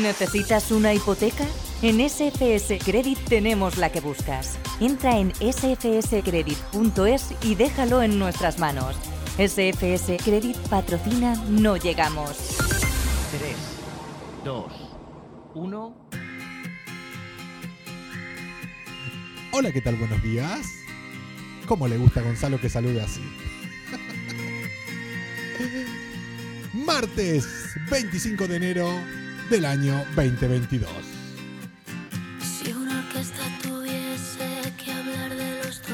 ¿Necesitas una hipoteca? En SFS Credit tenemos la que buscas. Entra en sfscredit.es y déjalo en nuestras manos. SFS Credit patrocina No Llegamos. 3, 2, 1. Hola, ¿qué tal? Buenos días. ¿Cómo le gusta a Gonzalo que salude así? Martes 25 de enero del año 2022. Si una orquesta tuviese que hablar de los dos,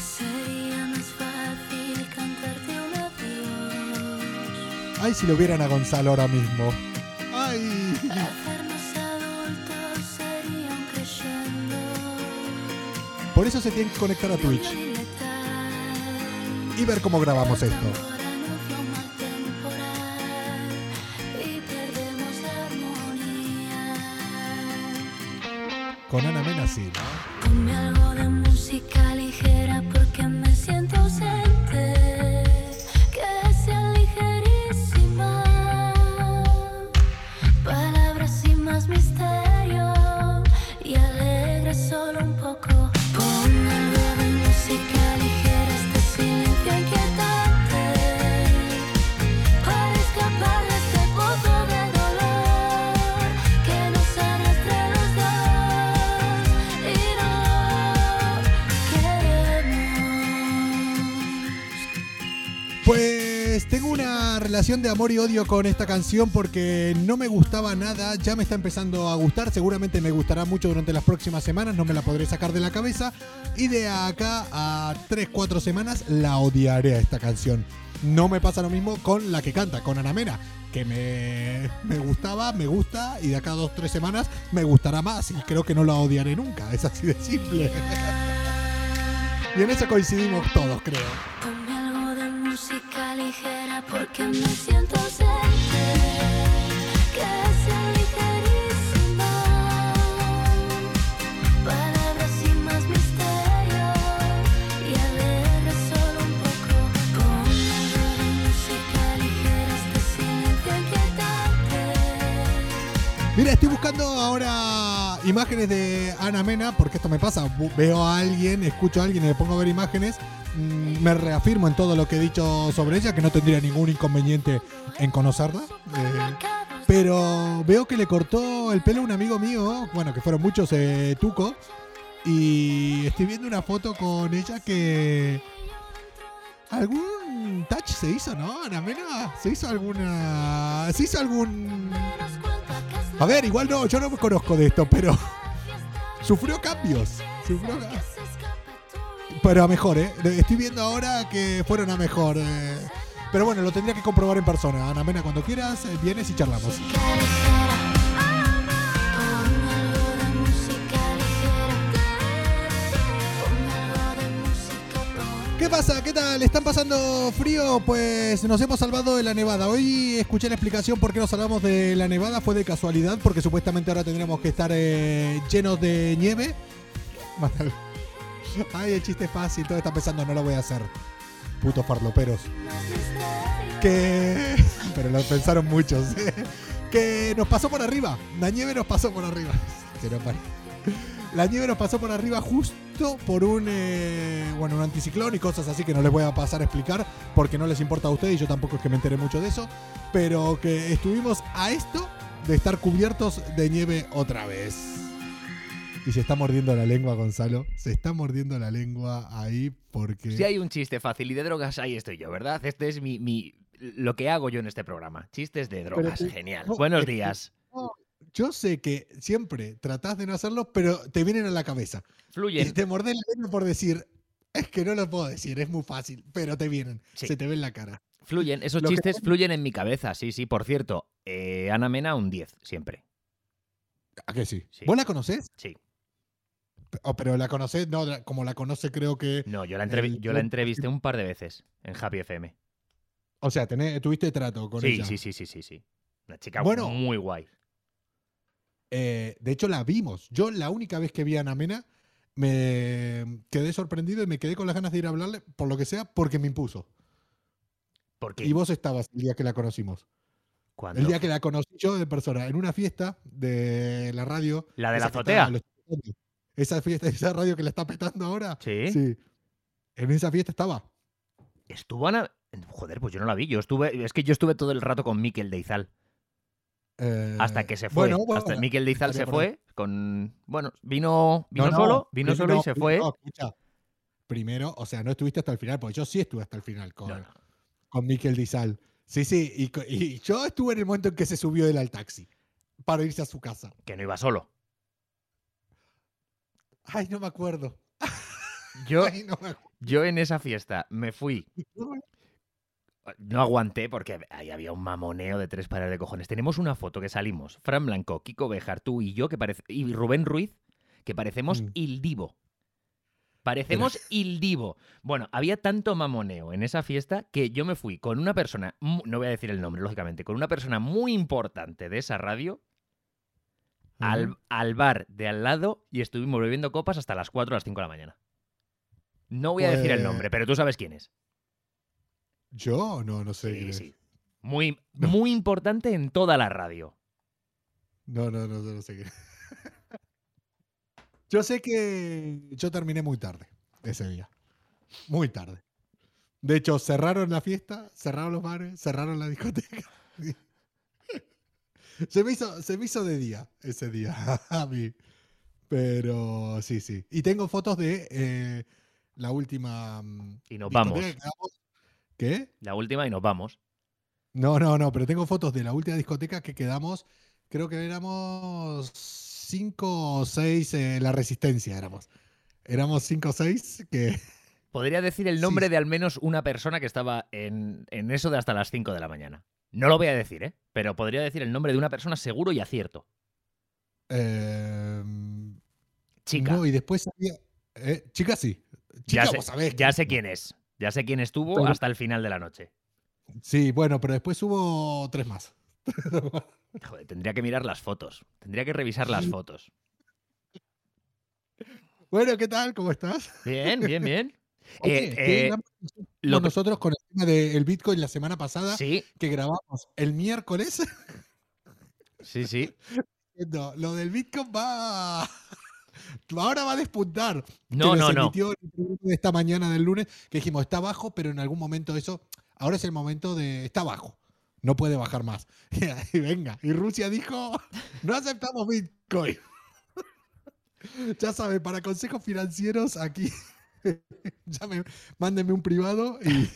sería más fácil cantarte un adiós. Ay, si lo vieran a Gonzalo ahora mismo. Ay. Por eso se tienen que conectar a Twitch y ver cómo grabamos esto. Con Ana Mena sí, ¿no? Ponme relación de amor y odio con esta canción porque no me gustaba nada, ya me está empezando a gustar, seguramente me gustará mucho durante las próximas semanas, no me la podré sacar de la cabeza y de acá a 3-4 semanas la odiaré a esta canción. No me pasa lo mismo con la que canta, con Ana Mena, que me, me gustaba, me gusta y de acá a 2-3 semanas me gustará más y creo que no la odiaré nunca, es así de simple. Y en eso coincidimos todos, creo. Ponme algo de música ligera porque me siento ausente. Que sea ligerísima. Palabras sin más misterio y alegre solo un poco. Ponme algo de música ligera, este silencio inquietante. Mira, estoy buscando ahora imágenes de Ana Mena, porque esto me pasa. Veo a alguien, escucho a alguien y me pongo a ver imágenes. mm, Me reafirmo en todo lo que he dicho sobre ella, que no tendría ningún inconveniente en conocerla. Eh, pero veo que le cortó el pelo a un amigo mío, bueno, que fueron muchos, eh, Tuco. Y estoy viendo una foto con ella que. ¿Algún touch se hizo, no? Ana Mena, ¿se hizo alguna. ¿Se hizo algún. A ver, igual no, yo no me conozco de esto, pero sufrió cambios. Pero a mejor, ¿eh? Estoy viendo ahora que fueron a mejor. eh. Pero bueno, lo tendría que comprobar en persona. Ana Mena, cuando quieras, eh, vienes y charlamos. ¿Qué pasa? ¿Qué tal? ¿Están pasando frío? Pues nos hemos salvado de la nevada. Hoy escuché la explicación por qué nos salvamos de la nevada. Fue de casualidad, porque supuestamente ahora tendríamos que estar eh, llenos de nieve. Ay, el chiste es fácil. Todo está pensando, no lo voy a hacer. Putos farloperos. Que. Pero lo pensaron muchos. que nos pasó por arriba. La nieve nos pasó por arriba. La nieve nos pasó por arriba justo por un eh, bueno un anticiclón y cosas así que no les voy a pasar a explicar porque no les importa a ustedes y yo tampoco es que me enteré mucho de eso. Pero que estuvimos a esto de estar cubiertos de nieve otra vez. Y se está mordiendo la lengua, Gonzalo. Se está mordiendo la lengua ahí porque. Si hay un chiste fácil y de drogas, ahí estoy yo, ¿verdad? Este es mi, mi lo que hago yo en este programa. Chistes de drogas. Genial. no, Buenos días. Yo sé que siempre tratás de no hacerlo, pero te vienen a la cabeza. Y Fluyen. te mordés la lengua por decir, es que no lo puedo decir, es muy fácil, pero te vienen, Sí. se te ve en la cara. Fluyen. Esos Lo chistes fluyen en mi cabeza. Sí, sí. Por cierto, eh, Ana Mena, un 10, siempre. ¿A que sí? Sí. ¿Vos la conocés? Sí. Oh, pero la conocés, no, como la conoce creo que... No, yo la, El yo la entrevisté un par de veces en Happy FM. O sea, tenés- tuviste trato con Sí, ella. sí, sí, sí, sí, sí. Una chica Bueno. muy guay. Eh, de hecho, la vimos. Yo la única vez que vi a Ana Mena me quedé sorprendido y me quedé con las ganas de ir a hablarle, por lo que sea, porque me impuso. ¿Por qué? Y vos estabas el día que la conocimos. ¿Cuándo? El día que la conocí yo de persona, en una fiesta de la radio. ¿La de la azotea? Esa fiesta, esa radio que la está petando ahora. Sí. Sí. En esa fiesta estaba. Estuvo Ana... Joder, pues yo no la vi. Yo estuve... Es que yo estuve todo el rato con Miquel Deizal. Eh, Hasta que se fue. bueno, bueno, Hasta Miquel Deizal se fue con... Bueno, vino, vino No, no, solo, vino solo y se fue. no, escucha. Primero, o sea, no estuviste hasta el final, porque yo sí estuve hasta el final con, con Miquel Dizal. Sí, sí, y, yo estuve en el momento en que se subió él al taxi para irse a su casa. Que no iba solo. Ay, no me acuerdo. Yo, Ay, no me acuerdo. yo en esa fiesta me fui No aguanté porque ahí había un mamoneo de tres pares de cojones. Tenemos una foto que salimos, Fran Blanco, Kiko Bejar, tú y yo, que parece, y Rubén Ruiz, que parecemos Mm. Il Divo. Parecemos Il Divo. Bueno, había tanto mamoneo en esa fiesta que yo me fui con una persona, no voy a decir el nombre, lógicamente, con una persona muy importante de esa radio al, al bar de al lado y estuvimos bebiendo copas hasta las 4 o las 5 de la mañana. No voy a decir el Pues- nombre, pero tú sabes quién es. ¿Yo? No, no sé. Sí. Muy, No. muy importante en toda la radio. No, no, no, no sé es. Yo sé que yo terminé muy tarde ese día. Muy tarde. De hecho, cerraron la fiesta, cerraron los bares, cerraron la discoteca. Se me hizo, se me hizo de día ese día a mí. Pero sí, sí. Y tengo fotos de eh, la última. mm, Y nos vamos. que quedamos. ¿Qué? La última y nos vamos. No, no, no, pero tengo fotos de la última discoteca que quedamos. Creo que éramos cinco o seis en la resistencia, éramos. Éramos cinco o seis que. Podría decir el nombre sí. de al menos una persona que estaba en, en eso de hasta las 5 de la mañana. No lo voy a decir, ¿eh? Pero podría decir el nombre de una persona seguro y acierto. eh, Chica. No, y después había. eh, chica, sí. Chica, ya sé, vos sabés ya sé quién es. Ya sé quién estuvo Pero- hasta el final de la noche. Sí, bueno, pero después hubo tres más. Joder, tendría que mirar las fotos. Tendría que revisar las fotos. bueno, ¿qué tal? ¿Cómo estás? Bien, bien, bien. Oye, Eh, ¿qué eh, lo nosotros con el tema del Bitcoin la semana pasada sí, que grabamos el miércoles. sí, sí. No, lo del Bitcoin va. Ahora va a despuntar. No, que no, no. esta mañana del lunes, que dijimos, está bajo, pero en algún momento eso. Ahora es el momento de. Está bajo. No puede bajar más. Y venga. Y Rusia dijo: No aceptamos Bitcoin. ya saben, para consejos financieros, aquí. ya me, mándenme un privado y.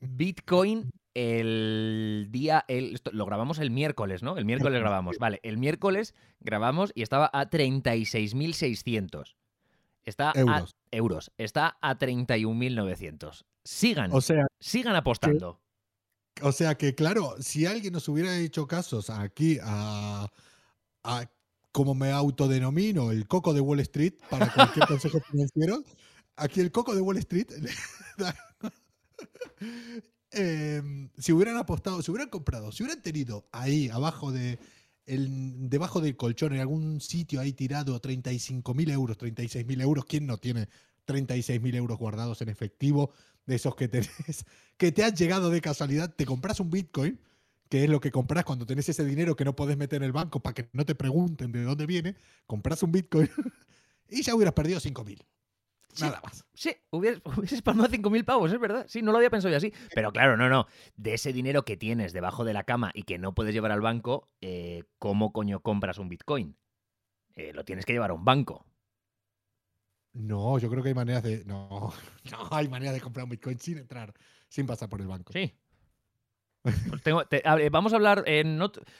Bitcoin el día, el, esto lo grabamos el miércoles, ¿no? El miércoles grabamos, vale. El miércoles grabamos y estaba a 36.600. Está Euros. a euros. Está a 31.900. Sigan, O sea, sigan apostando. O sea que, claro, si alguien nos hubiera hecho casos aquí a, a como me autodenomino, el coco de Wall Street para cualquier consejo financiero, aquí el coco de Wall Street, Em, si hubieran apostado, si hubieran comprado, si hubieran tenido ahí abajo de, el, debajo del colchón, en algún sitio ahí tirado 35 mil euros, 36 mil euros, ¿quién no tiene 36 mil euros guardados en efectivo? De esos que tenés, que te han llegado de casualidad, te compras un Bitcoin, que es lo que compras cuando tenés ese dinero que no podés meter en el banco para que no te pregunten de dónde viene, compras un Bitcoin y ya hubieras perdido 5 mil. Sí. Nada más. Sí, hubieses, hubieses palmado 5.000 pavos, es verdad. Sí, no lo había pensado yo así. Pero claro, no, no. De ese dinero que tienes debajo de la cama y que no puedes llevar al banco, eh, ¿cómo coño compras un Bitcoin? Eh, lo tienes que llevar a un banco. No, yo creo que hay maneras de. No, no hay maneras de comprar un Bitcoin sin entrar, sin pasar por el banco. Sí. Pues tengo- te- a ver, vamos a hablar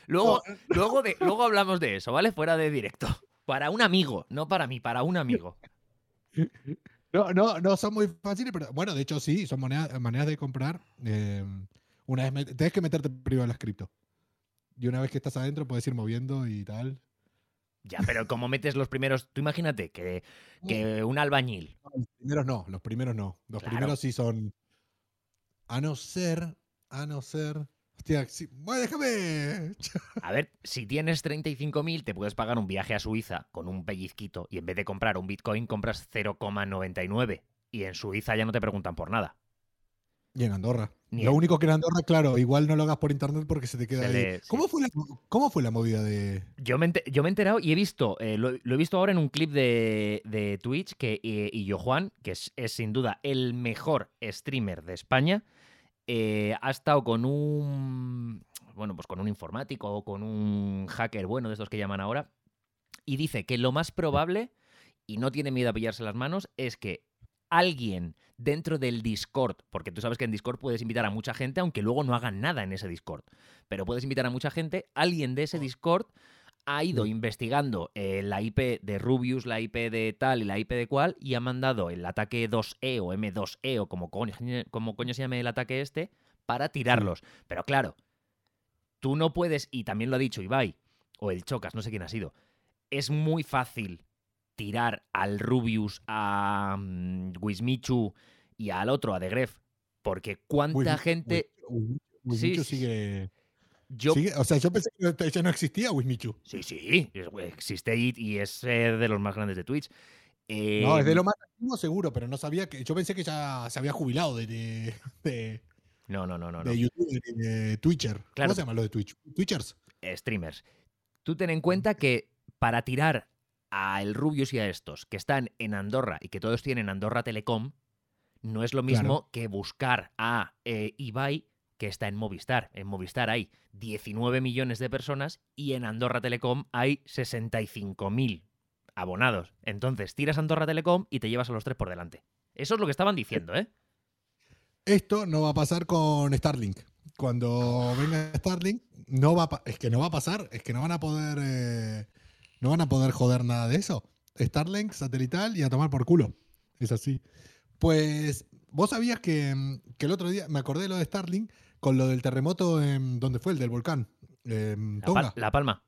luego, No, luego, de, luego hablamos de eso, ¿vale? Fuera de directo. Para un amigo, no para mí, para un amigo. No, no, no son muy fáciles, pero bueno, de hecho sí, son monedas, maneras de comprar. eh, una vez tenés que meterte primero en las cripto. Y una vez que estás adentro, puedes ir moviendo y tal. Ya, pero como metes los primeros, tú imagínate que, que un albañil, No, Los primeros no, los primeros no. Los Claro. primeros sí son. A no ser, a no ser. Hostia, sí, bueno, déjame. a ver, si tienes 35.000 te puedes pagar un viaje a Suiza con un pellizquito y en vez de comprar un Bitcoin compras 0,99 y en Suiza ya no te preguntan por nada. Y en Andorra. Ni Lo único que en Andorra, claro, igual no lo hagas por internet porque se te queda Se ahí. le- sí. ¿Cómo, fue la, ¿Cómo fue la movida de...? Yo me, ente- yo me he enterado y he visto, eh, lo, lo he visto ahora en un clip de, de Twitch que eh, y yo Juan, que es, es sin duda el mejor streamer de España, eh, ha estado con un bueno, pues con un informático o con un hacker bueno de estos que llaman ahora y dice que lo más probable y no tiene miedo a pillarse las manos es que alguien dentro del Discord, porque tú sabes que en Discord puedes invitar a mucha gente aunque luego no hagan nada en ese Discord, pero puedes invitar a mucha gente, alguien de ese Discord ha ido investigando eh, la IP de Rubius, la IP de tal y la IP de cual, y ha mandado el ataque 2E o M2E o como coño, como coño se llame el ataque este, para tirarlos. Pero claro, tú no puedes, y también lo ha dicho Ibai, o el Chocas, no sé quién ha sido, es muy fácil tirar al Rubius, a mm, Wismichu y al otro, a The Gref, porque cuánta gente... Wismichu- sí, sigue, Yo O sea, yo pensé que ya no existía Wismichu. Sí, sí, existe y, es eh, de los más grandes de Twitch. No, es de lo más antiguo seguro, pero no sabía que... Yo pensé que ya se había jubilado de, de, de, No, no, no, no. no. de YouTube, de, de Twitcher. Claro. ¿Cómo se llama lo de Twitch? Twitchers. Eh, Streamers. Tú ten en cuenta que para tirar a el Rubius y a estos que están en Andorra y que todos tienen Andorra Telecom, no es lo mismo que buscar a eh, Ibai que está en Movistar. En Movistar hay 19 millones de personas y en Andorra Telecom hay 65.000 abonados. Entonces tiras Andorra Telecom y te llevas a los tres por delante. Eso es lo que estaban diciendo, ¿eh? Esto no va a pasar con Starlink. Cuando venga Starlink, no va a es que no va a pasar, es que no van a poder eh, no van a poder joder nada de eso. Starlink satelital y a tomar por culo. Es así. Pues vos sabías que, que el otro día me acordé de lo de Starlink con lo del terremoto en donde fue el del volcán. La, Tonga. La Palma.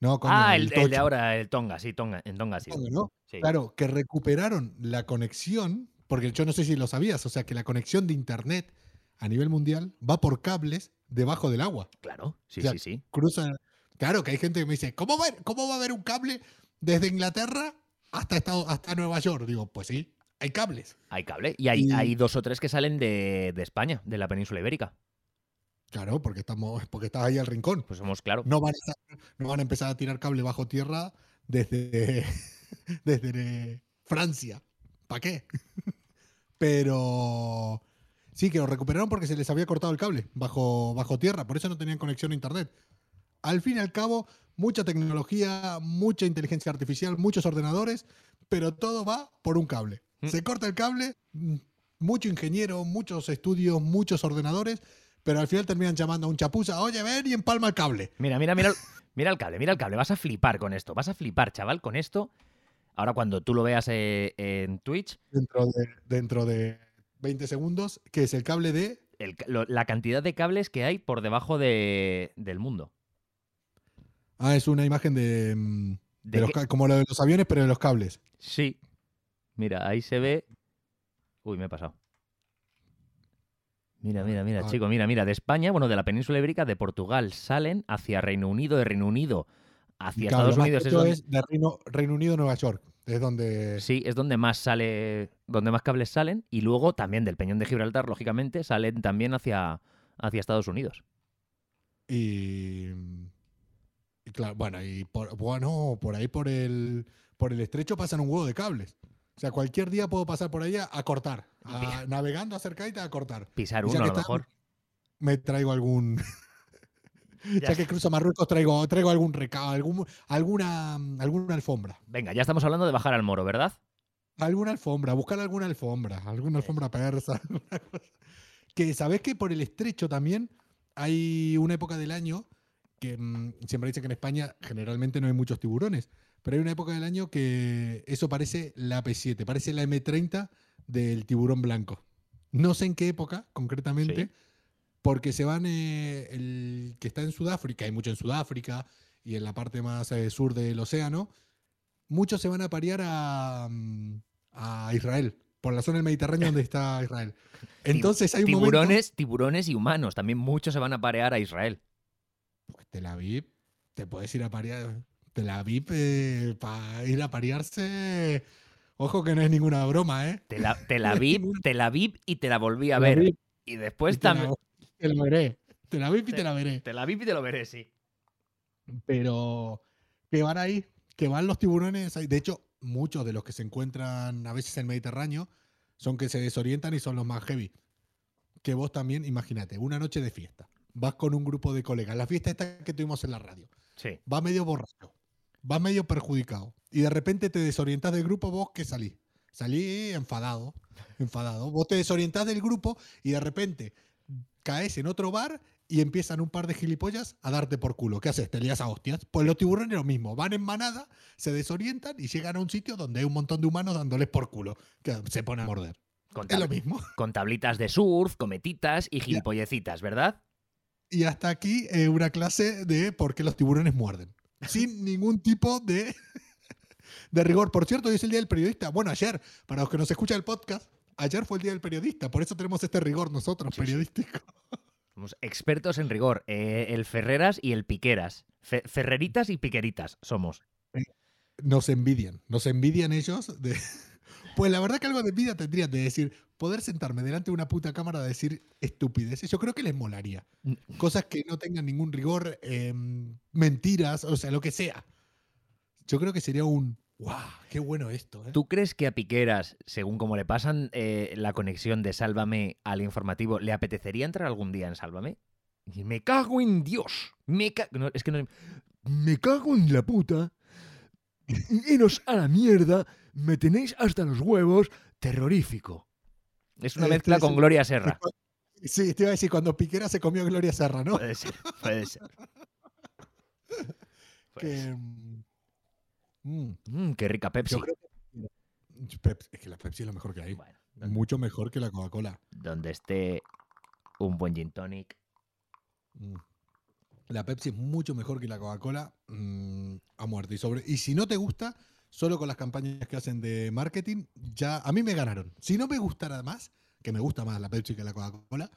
No, coño, Ah, el, el de ahora, el Tonga, sí, Tonga, en Tonga, sí. Tonga, ¿no? sí. Claro, que recuperaron la conexión, porque yo no sé si lo sabías, o sea, que la conexión de internet a nivel mundial va por cables debajo del agua. Claro, sí, sí, sí. Cruza. Claro, que hay gente que me dice, ¿cómo va, cómo va a haber un cable desde Inglaterra hasta, Estado- hasta Nueva York? Digo, pues sí, hay cables. Hay cable. Y hay, Y- hay dos o tres que salen de, de España, de la península ibérica. Claro, porque estamos, porque estás ahí al rincón. Pues somos, claro. No van, a, no van a empezar a tirar cable bajo tierra desde, desde Francia. ¿Para qué? Pero sí, que lo recuperaron porque se les había cortado el cable bajo, bajo tierra, por eso no tenían conexión a internet. Al fin y al cabo, mucha tecnología, mucha inteligencia artificial, muchos ordenadores, pero todo va por un cable. Mm. Se corta el cable, mm, mucho ingeniero, muchos estudios, muchos ordenadores, pero al final terminan llamando a un chapuza, oye, ven y empalma el cable. Mira, mira, mira, mira el cable, mira el cable. Vas a flipar con esto. Vas a flipar, chaval, con esto. Ahora cuando tú lo veas eh, en Twitch, dentro de, dentro de 20 segundos, que es el cable de... el ca- lo- la cantidad de cables que hay por debajo de- del mundo. Ah, es una imagen de... mm, de ¿De los qué? ca- como lo de los aviones, pero de los cables. Sí. Mira, ahí se ve. Uy, me he pasado. Mira, mira, mira, chico, mira, mira. De España, bueno, de la península ibérica, de Portugal, salen hacia Reino Unido, de Reino Unido hacia Claro, Estados Unidos. Es donde, es de Reino, Reino Unido, Nueva York. Es donde... sí, es donde más sale, donde más cables salen. Y luego también del Peñón de Gibraltar, lógicamente, salen también hacia, hacia Estados Unidos. Y... y claro, bueno, y por, bueno, por ahí por el, por el estrecho pasan un huevo de cables. O sea, cualquier día puedo pasar por ahí a, a cortar. a- navegando, acercadita a cortar. Pisar uno, a lo mejor. Me traigo algún... Ya. ya que cruzo Marruecos, traigo, traigo algún recado, algún, alguna, alguna alfombra. Venga, ya estamos hablando de bajar al moro, ¿verdad? Alguna alfombra, buscar alguna alfombra, alguna alfombra persa, alguna cosa. Que sabes que por el estrecho también hay una época del año que mm, siempre dicen que en España generalmente no hay muchos tiburones, pero hay una época del año que eso parece la P7, parece la M30 del tiburón blanco. No sé en qué época concretamente, Sí. porque se van, eh, el que está en Sudáfrica, hay mucho en Sudáfrica y en la parte más eh, sur del océano, muchos se van a parear a, mm, a Israel, por la zona del Mediterráneo donde está Israel. Entonces hay un momento... Tiburones, tiburones y humanos. También muchos se van a parear a Israel. Pues Tel Aviv, te puedes ir a parear. Tel Aviv, para ir a parearse. Ojo que no es ninguna broma, ¿eh? Te la, te la vi, te la vi y te la volví a ver. Y después la- también. Te la veré. Te la vi y te la veré. Te la vi y te lo veré, sí. Pero que van ahí, que van los tiburones ahí. De hecho, muchos de los que se encuentran a veces en el Mediterráneo son que se desorientan y son los más heavy. Que vos también, imagínate, una noche de fiesta. Vas con un grupo de colegas. La fiesta esta que tuvimos en la radio. Sí. Vas medio borracho. Vas medio perjudicado. Y de repente te desorientas del grupo, vos que salís. Salí enfadado. Enfadado. Vos te desorientás del grupo y de repente caes en otro bar y empiezan un par de gilipollas a darte por culo. ¿Qué haces? Te lías a hostias. Pues los tiburones lo mismo. Van en manada, se desorientan y llegan a un sitio donde hay un montón de humanos dándoles por culo. Que se ponen a morder. Con, Es lo mismo. con tablitas de surf, cometitas y gilipollecitas, ¿verdad? Y hasta aquí eh, una clase de por qué los tiburones muerden. Sin ningún tipo de, de rigor. Por cierto, hoy es el día del periodista. Bueno, ayer, para los que nos escuchan el podcast, ayer fue el día del periodista. Por eso tenemos este rigor nosotros, Sí, sí. periodístico. Somos expertos en rigor. Eh, el Ferreras y el Piqueras. Fe- ferreritas y piqueritas somos. Nos envidian. Nos envidian ellos. De... Pues la verdad que algo de envidia tendrían de decir, poder sentarme delante de una puta cámara a decir estupideces. Yo creo que les molaría. Cosas que no tengan ningún rigor, em, mentiras, o sea, lo que sea. Yo creo que sería un, wow, qué bueno esto. ¿eh? ¿Tú crees que a Piqueras, según como le pasan eh, la conexión de Sálvame al informativo, le apetecería entrar algún día en Sálvame? Y me cago en Dios. Me ca- no, es que no. Me cago en la puta. Iros a la mierda. Me tenéis hasta los huevos. Terrorífico. Es una Eh, mezcla con sí. Gloria Serra. Sí, te iba a decir, cuando Piquera se comió Gloria Serra, ¿no? Puede ser, puede ser. Que, ser. mm, mm, Mm, qué rica Pepsi. que, Pepsi- es que la Pepsi es lo mejor que hay. Bueno, Mucho mejor que la Coca-Cola. donde esté un buen gin tonic. Mm. La Pepsi es mucho mejor que la Coca-Cola a muerte. Y, sobre, y si no te gusta, solo con las campañas que hacen de marketing, ya a mí me ganaron. Si no me gustara más, que me gusta más la Pepsi que la Coca-Cola,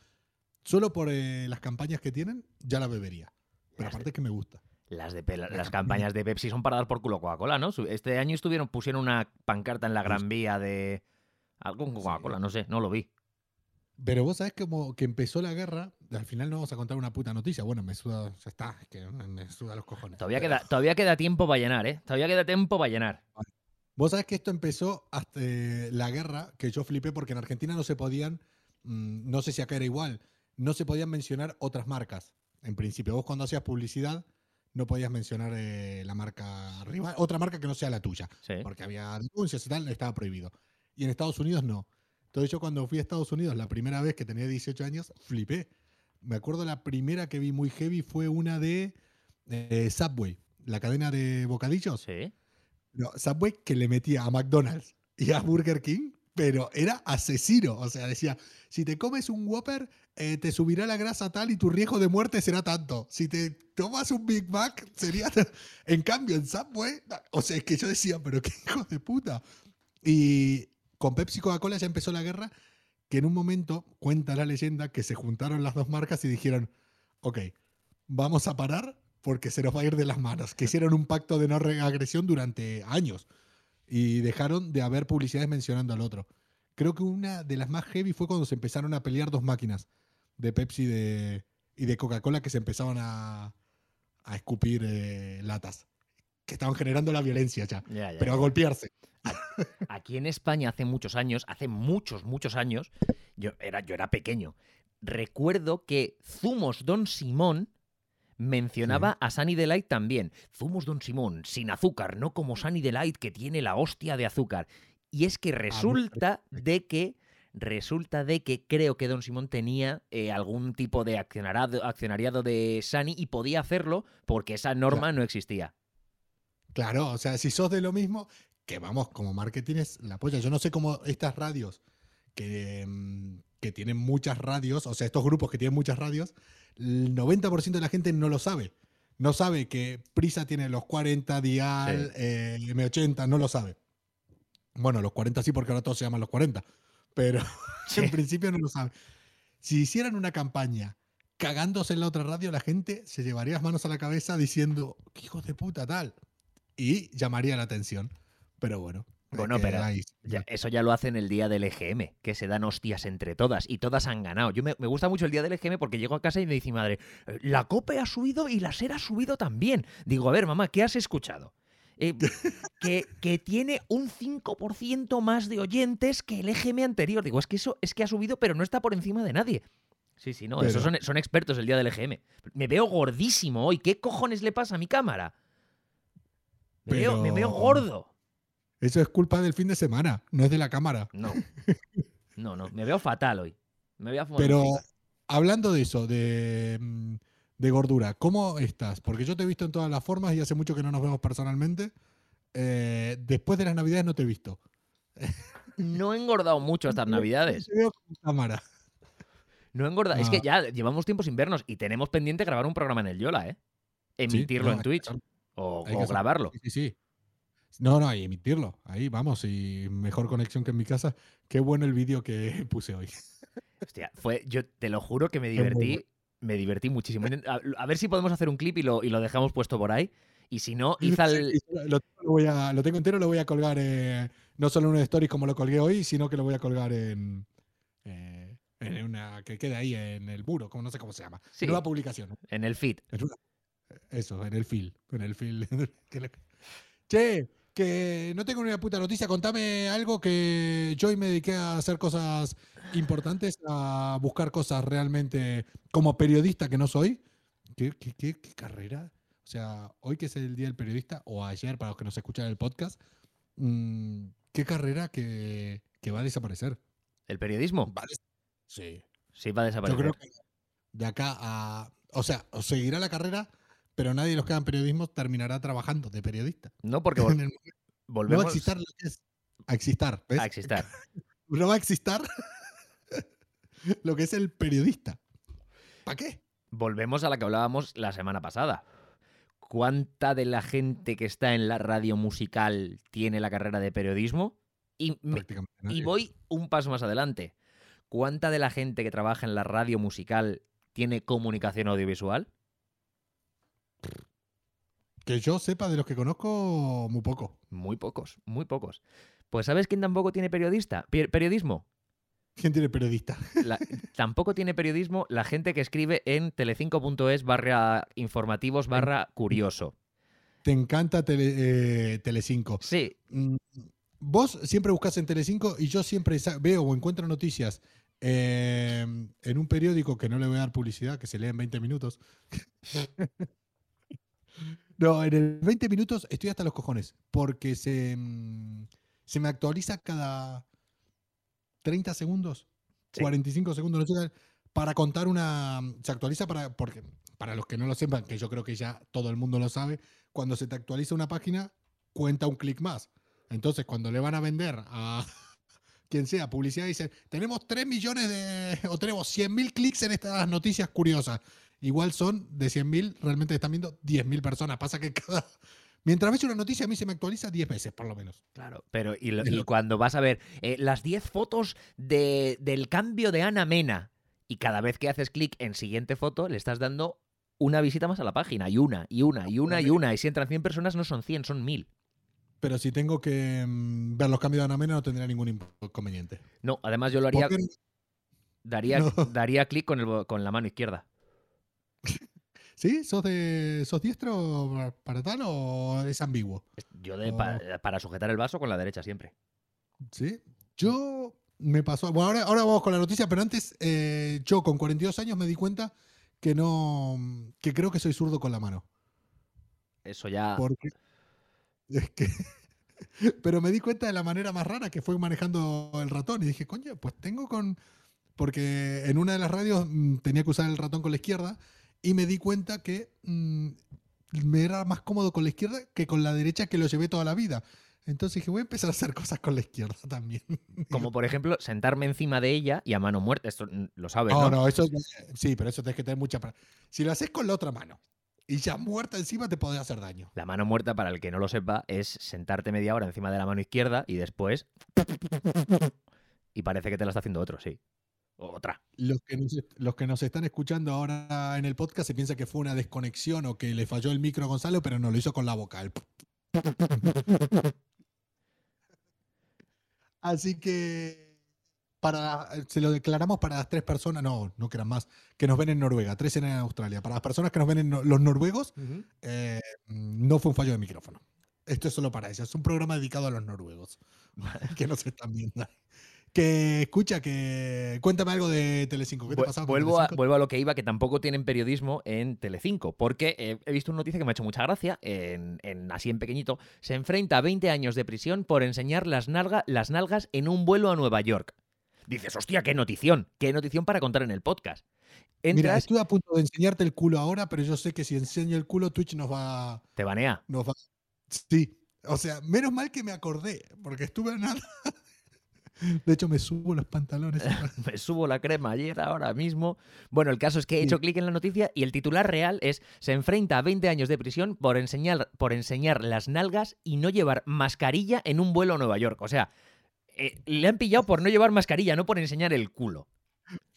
solo por eh, las campañas que tienen, ya la bebería. Pero aparte es que me gusta. Las, de La las campaña. campañas de Pepsi son para dar por culo Coca-Cola, ¿no? Este año estuvieron, pusieron una pancarta en la Gran Vía de algo con Coca-Cola, no sé, no lo vi. Pero vos sabés como que empezó la guerra, al final no vamos a contar una puta noticia. Bueno, me suda, ya está, es que me suda los cojones. Todavía Pero queda, todavía queda tiempo para llenar, ¿eh? Todavía queda tiempo para llenar. Vos sabés que esto empezó hasta eh, la guerra, que yo flipé porque en Argentina no se podían, mm, no sé si acá era igual, no se podían mencionar otras marcas. En principio, vos cuando hacías publicidad no podías mencionar eh, la marca rival, otra marca que no sea la tuya, Sí. porque había denuncias y tal, estaba prohibido. Y en Estados Unidos no. Entonces yo cuando fui a Estados Unidos la primera vez que tenía 18 años, flipé. Me acuerdo la primera que vi muy heavy fue una de eh, Subway, la cadena de bocadillos. Sí. No, Subway que le metía a McDonald's y a Burger King, pero era asesino. O sea, decía, si te comes un Whopper, eh, te subirá la grasa tal y tu riesgo de muerte será tanto. Si te tomas un Big Mac, sería... tan-". En cambio, en Subway, o sea, es que yo decía, pero qué hijo de puta. Y con Pepsi y Coca-Cola ya empezó la guerra, que en un momento, cuenta la leyenda, que se juntaron las dos marcas y dijeron, ok, vamos a parar porque se nos va a ir de las manos. Que hicieron un pacto de no agresión durante años y dejaron de haber publicidades mencionando al otro. Creo que una de las más heavy fue cuando se empezaron a pelear dos máquinas de Pepsi y de, Coca-Cola que se empezaban a, a escupir eh, latas. Que estaban generando la violencia ya, Ya, ya, pero a golpearse. Aquí en España hace muchos años, hace muchos, muchos años, yo era, yo era pequeño. Recuerdo que Zumos Don Simón mencionaba a Sunny Delight también. Zumos Don Simón, sin azúcar, no como Sunny Delight que tiene la hostia de azúcar. Y es que resulta de que resulta de que creo que Don Simón tenía eh, algún tipo de accionariado, accionariado de Sunny y podía hacerlo porque esa norma no existía. Claro, o sea, si sos de lo mismo, que vamos, como marketing es la polla. Yo no sé cómo estas radios que, mm, que tienen muchas radios, o sea, estos grupos que tienen muchas radios, el 90% de la gente no lo sabe. No sabe que Prisa tiene los 40, Dial, eh, M80, no lo sabe. Bueno, los 40 sí, porque ahora todos se llaman los 40, pero Sí. en principio no lo sabe. Si hicieran una campaña cagándose en la otra radio, la gente se llevaría las manos a la cabeza diciendo, "¿Qué hijos de puta tal, y llamaría la atención. Pero bueno, Bueno, pero Ya, eso ya lo hacen el día del EGM, que se dan hostias entre todas y todas han ganado. Yo me, me gusta mucho el día del EGM porque llego a casa y me dice mi madre, "Eh, la COPE ha subido y la SER ha subido también. Digo, a ver, mamá, ¿qué has escuchado? Eh, que, que tiene un 5% más de oyentes que el EGM anterior. Digo, es que eso es que ha subido, pero no está por encima de nadie. Sí, sí, no, Pero- esos son, son expertos el día del EGM. Me veo gordísimo hoy. ¿Qué cojones le pasa a mi cámara? Me, veo, me veo Pero- gordo. Eso es culpa del fin de semana, no es de la cámara. No. No, no. Me veo fatal hoy. Me veo Pero hablando de eso, de, mm, de gordura, ¿cómo estás? Porque yo te he visto en todas las formas y hace mucho que no nos vemos personalmente. Eh, después de las navidades no te he visto. No he engordado mucho estas navidades. Te veo con cámara. No he engordado. Es que Ah. ya llevamos tiempos sin vernos y tenemos pendiente grabar un programa en el Yola, ¿eh? Emitirlo no, en Twitch. O, o grabarlo. Sí, sí. No, no, hay emitirlo. Ahí vamos, y mejor conexión que en mi casa. Qué bueno el vídeo que puse hoy. Hostia, fue, yo te lo juro que me divertí. Me divertí muchísimo. A, a ver si podemos hacer un clip y lo, y lo dejamos puesto por ahí. Y si no, Izal. Sí, lo, voy a- lo tengo entero, lo voy a colgar eh, no solo en un story como lo colgué hoy, sino que lo voy a colgar en, eh, en una que quede ahí en el muro, como no sé cómo se llama. Sí. Nueva publicación. En el feed. En una- eso, en el fil. En el fil. Che, que no tengo ni una puta noticia. Contame algo que yo hoy me dediqué a hacer cosas importantes, a buscar cosas realmente como periodista que no soy. ¿Qué, qué, qué- qué carrera? O sea, hoy que es el Día del Periodista, o ayer para los que nos escuchan el podcast, mm, ¿qué carrera que, que va a desaparecer? ¿El periodismo? Va a des- Sí. Sí, va a Yo desaparecer. creo que de acá a. O sea, seguirá la carrera, pero nadie de los que hagan periodismo terminará trabajando de periodista. No, porque En vol- el- no volvemos va a existir lo que es. A existar, ¿ves? a existar. No va a existir lo que es el periodista. ¿Para qué? Volvemos a la que hablábamos la semana pasada. ¿Cuánta de la gente que está en la radio musical tiene la carrera de periodismo? Y, me- voy un paso más adelante. ¿Cuánta de la gente que trabaja en la radio musical tiene comunicación audiovisual? Que yo sepa de los que conozco, muy poco. Muy pocos, muy pocos. Pues ¿sabes quién tampoco tiene periodista? Pe- periodismo. ¿Quién tiene periodista? La- tampoco tiene periodismo la gente que escribe en telecinco.es barra informativos barra curioso. Te encanta Tele, eh, Telecinco. Sí, Mm, Vos siempre buscas en Telecinco y yo siempre veo o encuentro noticias eh, en un periódico que no le voy a dar publicidad, que se lee en 20 minutos. no, en el 20 minutos estoy hasta los cojones, porque se, mm, se me actualiza cada 30 segundos, Sí. 45 segundos, no sé, para contar una... Se actualiza para... Porque, para los que no lo sepan, que yo creo que ya todo el mundo lo sabe, cuando se te actualiza una página, cuenta un clic más. Entonces, cuando le van a vender a quien sea publicidad, dicen, tenemos 3 millones de, o tenemos 100 mil clics en estas noticias curiosas. Igual son de 100 mil, realmente están viendo 10 mil personas. Pasa que cada... Mientras ves una noticia, a mí se me actualiza 10 veces, por lo menos. Claro, pero y, lo- cuando vas a ver eh, las 10 fotos de- del cambio de Ana Mena y cada vez que haces clic en siguiente foto le estás dando una visita más a la página y una y una y una y una y si entran 100 personas no son 100, son 1000. Pero si tengo que mm, ver los cambios de Ana Mena, no tendría ningún inconveniente. No, además yo lo haría daría No. daría clic con el con la mano izquierda. ¿Sí? ¿Sos, de, ¿Sos diestro para tal o es ambiguo? Yo de, pa- para sujetar el vaso con la derecha siempre. Sí. Yo me pasó. Bueno, ahora, ahora vamos con la noticia, pero antes, eh, yo con 42 años me di cuenta que no. que creo que soy zurdo con la mano. Eso ya Porque. Es que. Pero me di cuenta de la manera más rara que fue manejando el ratón. Y dije, coño, pues tengo con. Porque en una de las radios mm, tenía que usar el ratón con la izquierda. Y me di cuenta que mm, me era más cómodo con la izquierda que con la derecha que lo llevé toda la vida. Entonces dije, voy a empezar a hacer cosas con la izquierda también. como por ejemplo sentarme encima de ella y a mano muerta, esto lo sabes, No, ¿no? no, eso sí, pero eso tienes que tener mucha. Si lo haces con la otra mano y ya muerta encima, te podés hacer daño. La mano muerta, para el que no lo sepa, es sentarte media hora encima de la mano izquierda y después. Y parece que te la está haciendo otro, sí. Otra. Los que, nos, los que nos están escuchando ahora en el podcast se piensa que fue una desconexión o que le falló el micro a Gonzalo, pero no lo hizo con la boca. el- Así que para, se lo declaramos para las tres personas, no, no que eran más, que nos ven en Noruega, tres en Australia. Para las personas que nos ven en no- los noruegos, eh, no fue un fallo de micrófono. Esto es solo para ellos. Es un programa dedicado a los noruegos que nos están viendo. Que escucha, que cuéntame algo de Telecinco. ¿Qué te con vuelvo, a, Telecinco? vuelvo a lo que iba, que tampoco tienen periodismo en Telecinco, porque eh, he visto una noticia que me ha hecho mucha gracia, en, en- así en pequeñito, se enfrenta a 20 años de prisión por enseñar las, nalga- las nalgas en un vuelo a Nueva York. Dices, hostia, qué notición, qué notición para contar en el podcast. Mira, Entras, estuve a punto de enseñarte el culo ahora, pero yo sé que si enseño el culo, Twitch nos va. te banea. Nos va... Sí. O sea, menos mal que me acordé, porque estuve en nada. De hecho, me subo los pantalones. me subo la crema ayer, ahora mismo. Bueno, el caso es que he hecho clic en la noticia y el titular real es se enfrenta a 20 años de prisión por enseñar, por enseñar las nalgas y no llevar mascarilla en un vuelo a Nueva York. O sea, eh, le han pillado por no llevar mascarilla, no por enseñar el culo.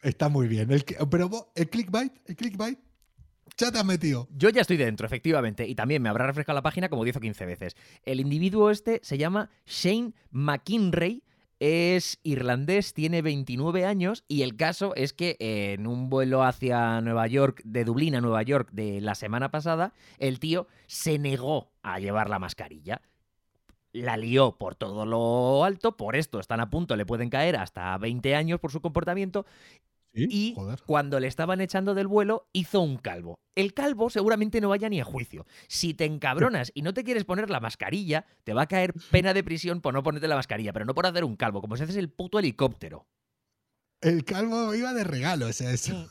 Está muy bien. El, pero vos, el clickbait, el clickbait, ya te has metido. Yo ya estoy dentro, efectivamente, y también me habrá refrescado la página como 10 o 15 veces. El individuo este se llama Shane McKinray, es irlandés, tiene 29 años y el caso es que en un vuelo hacia Nueva York, de Dublín a Nueva York de la semana pasada, el tío se negó a llevar la mascarilla. La lió por todo lo alto, por esto están a punto, le pueden caer hasta 20 años por su comportamiento Sí, y joder. cuando le estaban echando del vuelo, hizo un calvo. El calvo seguramente no vaya ni a juicio. Si te encabronas y no te quieres poner la mascarilla, te va a caer pena de prisión por no ponerte la mascarilla, pero no por hacer un calvo, como si haces el puto helicóptero. El calvo iba de regalo, o sea, eso.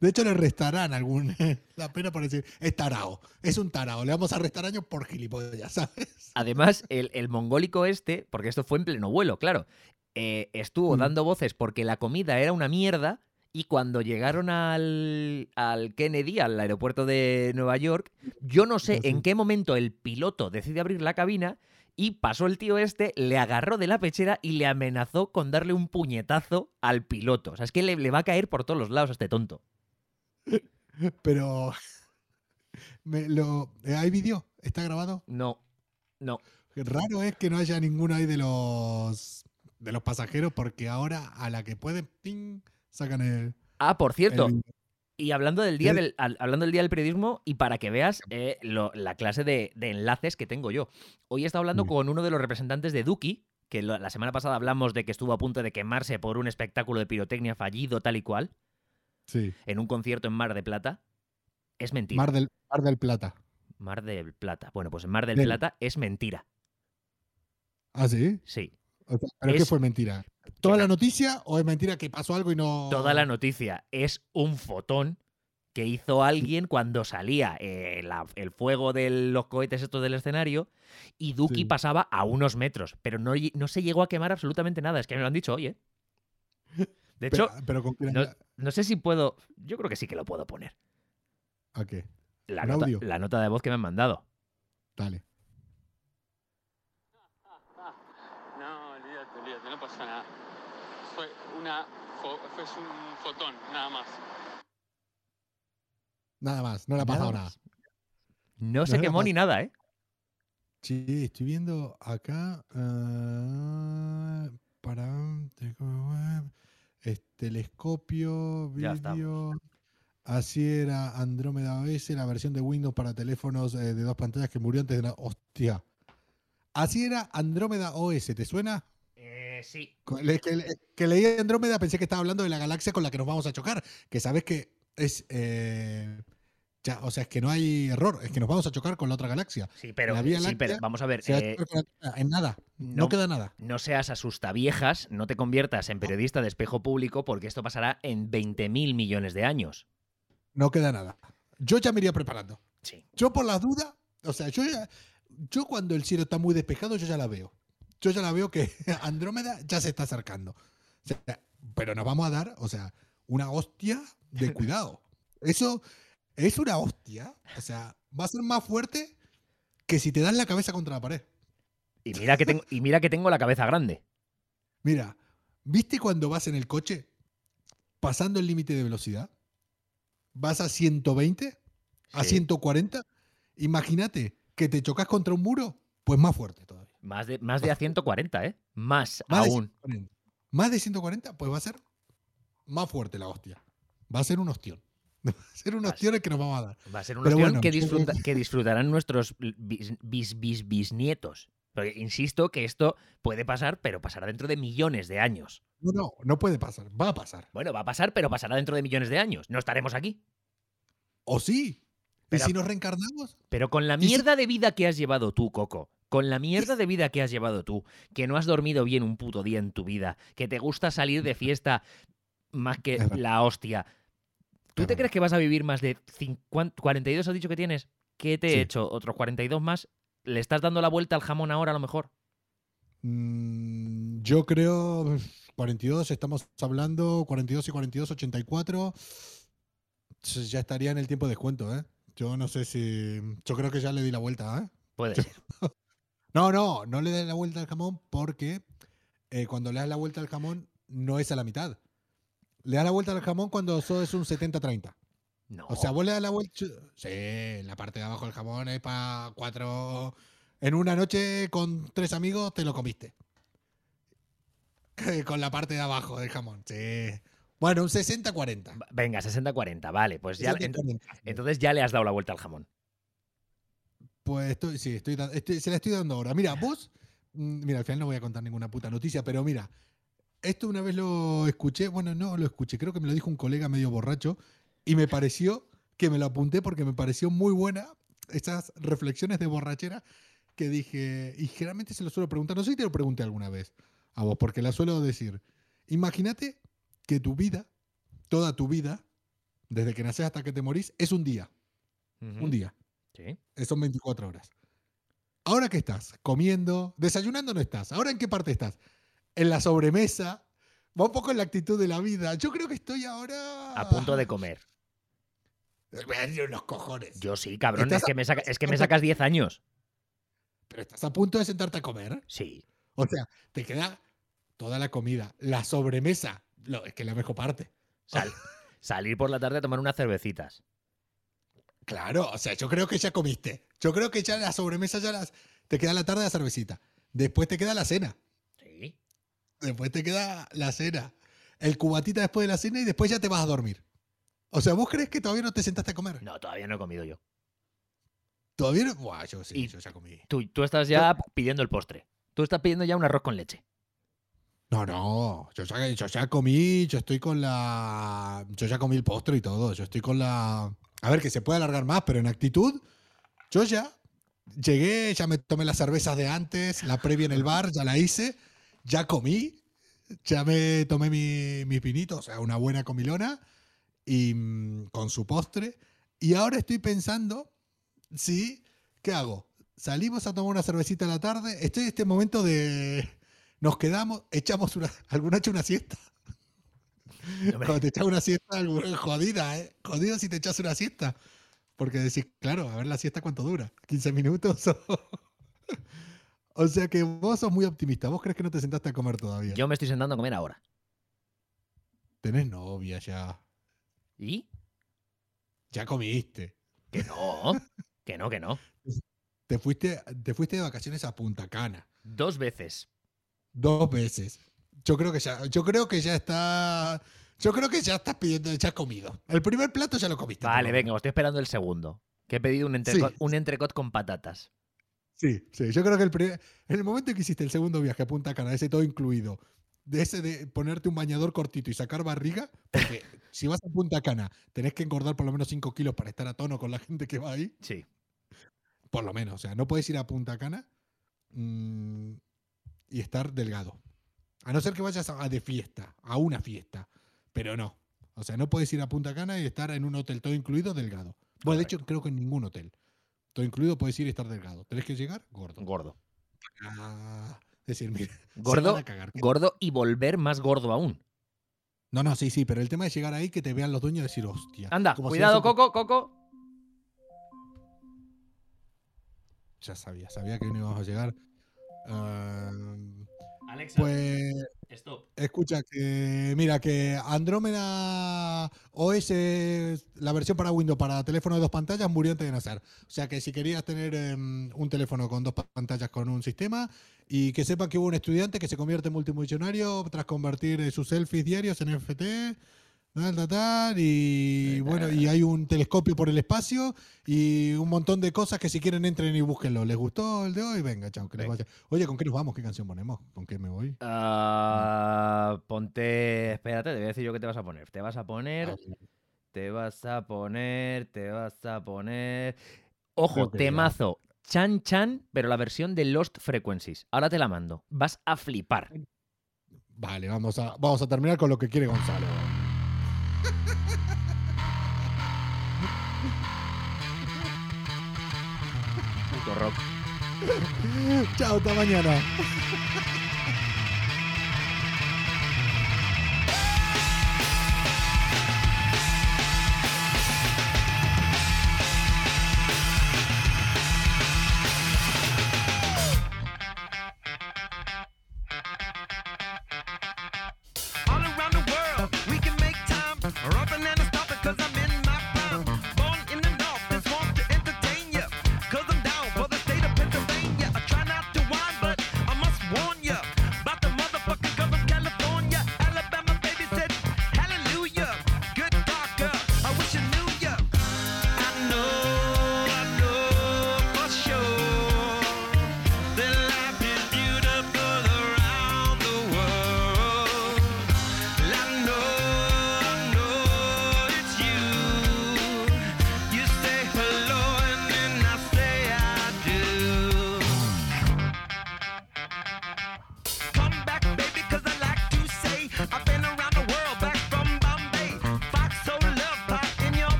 De hecho, le restarán algún. La pena por decir, es tarao. Es un tarao. Le vamos a restar años por gilipollas, ¿sabes? Además, el, el mongólico este, porque esto fue en pleno vuelo, claro, eh, estuvo Mm. dando voces porque la comida era una mierda y cuando llegaron al, al Kennedy, al aeropuerto de Nueva York, yo no sé en qué momento el piloto decide abrir la cabina y pasó el tío este, le agarró de la pechera y le amenazó con darle un puñetazo al piloto. O sea, es que le, le va a caer por todos los lados a este tonto. Pero. me lo, eh, ¿Hay vídeo? ¿Está grabado? No, no. Raro es que no haya ninguno ahí de los. De los pasajeros, porque ahora a la que pueden, ping, sacan el. Ah, por cierto, el- Y hablando del día del, al- hablando del día del periodismo, y para que veas eh, lo- la clase de, de enlaces que tengo yo. Hoy he estado hablando Muy con uno de los representantes de Duki, que lo- la semana pasada hablamos de que estuvo a punto de quemarse por un espectáculo de pirotecnia fallido, tal y cual, Sí. en un concierto en Mar de Plata. Es mentira. Mar del, Mar del Plata. Mar del Plata. Bueno, pues en Mar del Del- Plata es mentira. ¿Ah, sí? Sí. O sea, ¿Pero qué Es- fue mentira? ¿Toda la noticia o es mentira que pasó algo y no. Toda la noticia es un fotón que hizo alguien cuando salía eh, la- el fuego de los cohetes estos del escenario y Duki Sí. pasaba a unos metros, pero no, no se llegó a quemar absolutamente nada. Es que me lo han dicho hoy, ¿eh? De hecho, Pero, pero con no, sé si puedo... Yo creo que sí que lo puedo poner. ¿A qué? La, ¿Un nota, audio? la nota de voz que me han mandado. Dale. No, no nada. Fue una fue un fotón, nada más. Nada más, no le ha pasado nada. No No se le quemó ni nada, ¿eh? Sí, estoy viendo acá. ah, para. Es telescopio, Ya vídeo. Así era Andrómeda OS, la versión de Windows para teléfonos eh, de dos pantallas que murió antes de la. ¡Hostia! Así era Andrómeda OS, ¿te suena? Eh, sí. Que, le- que leí Andrómeda, pensé que estaba hablando de la galaxia con la que nos vamos a chocar. Que sabes que es. eh, ya, o sea, es que no hay error, es que nos vamos a chocar con la otra galaxia. Sí, pero, La Vía sí, pero Láctea vamos a ver. A eh, en nada. No, no- queda nada. No seas asustaviejas, no te conviertas en periodista de espejo público porque esto pasará en 20.000 millones de años. No queda nada. Yo ya me iría preparando. Sí. Yo por las dudas, o sea, yo ya- yo cuando el cielo está muy despejado, yo ya la veo. Yo ya la veo que Andrómeda ya se está acercando. O sea, pero nos vamos a dar, o sea, una hostia de cuidado. Eso es una hostia. O sea, va a ser más fuerte que si te das la cabeza contra la pared. Y mira que tengo, y mira que tengo la cabeza grande. Mira, ¿viste cuando vas en el coche pasando el límite de velocidad? Vas a 120, a Sí. 140. Imagínate que te chocas contra un muro, pues más fuerte todavía. Más de, más de a 140, ¿eh? Más, Más de aún. 140. Más de 140, pues va a ser más fuerte la hostia. Va a ser un ostión. Va a ser un ostión el que nos vamos a dar. Va a ser un ostión bueno, que, disfruta- disfrutarán nuestros bis, bis, bis- bisnietos. Porque insisto que esto puede pasar, pero pasará dentro de millones de años. No, no, no puede pasar. Va a pasar. Bueno, va a pasar, pero pasará dentro de millones de años. No estaremos aquí. ¿O sí? Pero- ¿Y si nos reencarnamos? Pero con la ¿Y si- mierda de vida que has llevado tú, Coco, con la mierda de vida que has llevado tú, que no has dormido bien un puto día en tu vida, que te gusta salir de fiesta más que la hostia, ¿tú te crees que vas a vivir más de 50 42 has dicho que tienes? ¿Qué te he hecho? ¿Otros 42 más? ¿Le estás dando la vuelta al jamón ahora a lo mejor? Mm, yo creo 42, estamos hablando 42 y 42, 84. Ch- Ya estaría en el tiempo de descuento, ¿eh? Yo no sé si... Yo creo que ya le di la vuelta, ¿eh? Puede ser. No, no, no le des la vuelta al jamón porque eh, cuando le das la vuelta al jamón no es a la mitad. Le das la vuelta al jamón cuando eso es un 70-30. No. O sea, vos le das la vuelta. Sí, la parte de abajo del jamón es para cuatro. En una noche con tres amigos te lo comiste. Con la parte de abajo del jamón. Sí. Bueno, un 60-40. Venga, 60-40, vale. Pues ya, 60-40. ent- entonces ya le has dado la vuelta al jamón. Pues estoy, sí, estoy, se la estoy dando ahora. Mira, vos. mm, Mira, al final no voy a contar ninguna puta noticia, pero mira. Esto una vez lo escuché. Bueno, no lo escuché. Creo que me lo dijo un colega medio borracho. Y me pareció que me lo apunté porque me pareció muy buena esas reflexiones de borrachera que dije. Y generalmente se lo suelo preguntar. No sé si te lo pregunté alguna vez a vos, porque la suelo decir. Imagínate que tu vida, toda tu vida, desde que naces hasta que te morís, es un día. Un día. Sí. Eh, Son 24 horas. Ahora que estás comiendo, desayunando no estás. Ahora en qué parte estás? En la sobremesa. Va un poco en la actitud de la vida. Yo creo que estoy ahora. A punto de comer. Los cojones. Yo sí, cabrón. Es que, me saca- es que me sacas 10 años. Pero estás a punto de sentarte a comer. Sí. O sea, te queda toda la comida. La sobremesa. Es que es la mejor parte. Sal- salir por la tarde a tomar unas cervecitas. Claro, o sea, yo creo que ya comiste. Yo creo que ya la sobremesa ya las. Te queda la tarde la cervecita. Después te queda la cena. Sí. Después te queda la cena. El cubatita después de la cena y después ya te vas a dormir. O sea, ¿vos crees que todavía no te sentaste a comer? No, todavía no he comido yo. Todavía no. Buah, yo sí, Y- yo ya comí. Tú, tú estás ya pidiendo el postre. Tú estás pidiendo ya un arroz con leche. No, no. Yo ya, yo ya comí, yo estoy con la. Yo ya comí el postre y todo. Yo estoy con la. A ver, que se puede alargar más, pero en actitud, yo ya llegué, ya me tomé las cervezas de antes, la previa en el bar, ya la hice, ya comí, ya me tomé mi, mi pinito, o sea, una buena comilona, y mm, con su postre. Y ahora estoy pensando, sí, ¿qué hago? Salimos a tomar una cervecita a la tarde, estoy en este momento de... Nos quedamos, echamos una... ¿Alguna hecho una siesta? Cuando te echas una siesta, jodida, ¿eh? Jodido si te echas una siesta. Porque decís, claro, a ver la siesta cuánto dura. ¿15 minutos? o sea que vos sos muy optimista. ¿Vos crees que no te sentaste a comer todavía? yo me estoy sentando a comer ahora. Tenés novia ya. ¿Y? Ya comiste. Que no. Que no, que no. Te fuiste, te fuiste de vacaciones a Punta Cana. Dos veces. Dos veces. Yo creo que ya, yo creo que ya está. Yo creo que ya estás pidiendo, ya has comido. El primer plato ya lo comiste. Vale, venga, estoy esperando el segundo. Que he pedido un entrecot, Sí. un entrecot con patatas. Sí, sí. Yo creo que el primer- en el momento en que hiciste el segundo viaje a Punta Cana, ese todo incluido, de ese de ponerte un bañador cortito y sacar barriga, porque si vas a Punta Cana tenés que engordar por lo menos 5 kilos para estar a tono con la gente que va ahí. Sí. Por lo menos. O sea, no puedes ir a Punta Cana mm, y estar delgado. A no ser que vayas a, a de fiesta, a una fiesta. Pero no. O sea, no puedes ir a Punta Cana y estar en un hotel todo incluido delgado. Bueno, de hecho, creo que en ningún hotel. Todo incluido puedes ir y estar delgado. Tenés que llegar gordo. Gordo. Ah, decir, mira, Gordo, cagar. gordo y volver más gordo aún. No, no, sí, sí, pero el tema es llegar ahí que te vean los dueños y decir, hostia. Anda, si cuidado, Coco, Coco. Ya sabía, sabía que no íbamos a llegar. Ah, Alexa, pues Stop. Escucha que, mira, que Andrómeda OS, la versión para Windows para teléfono de dos pantallas, murió antes de nacer. O sea que si querías tener em, un teléfono con dos pantallas con un sistema, y que sepa que hubo un estudiante que se convierte en multimillonario tras convertir sus selfies diarios en NFT. Tal, tal, tal, y bueno, y hay un telescopio por el espacio y un montón de cosas que si quieren entren y búsquenlo. ¿Les gustó el de hoy? Venga, chao. que les vaya. Oye, ¿con qué nos vamos? ¿Qué canción ponemos? ¿Con qué me voy? Ah, ponte. Espérate, te voy a decir yo qué te vas a poner. Te vas a poner. Ah, Te vas a poner. Te vas a poner. Ojo, que ya. temazo. Chan Chan, pero la versión de Lost Frequencies. Ahora te la mando. Vas a flipar. Vale, vamos a, vamos a terminar con lo que quiere Gonzalo. Rock. Chao, hasta mañana. All around the world, we can make time.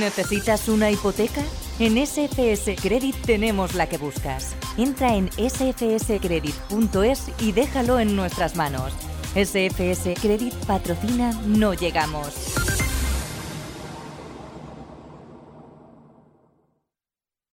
¿Necesitas una hipoteca? En SFS Credit tenemos la que buscas. Entra en sfscredit.es y déjalo en nuestras manos. SFS Credit patrocina No Llegamos.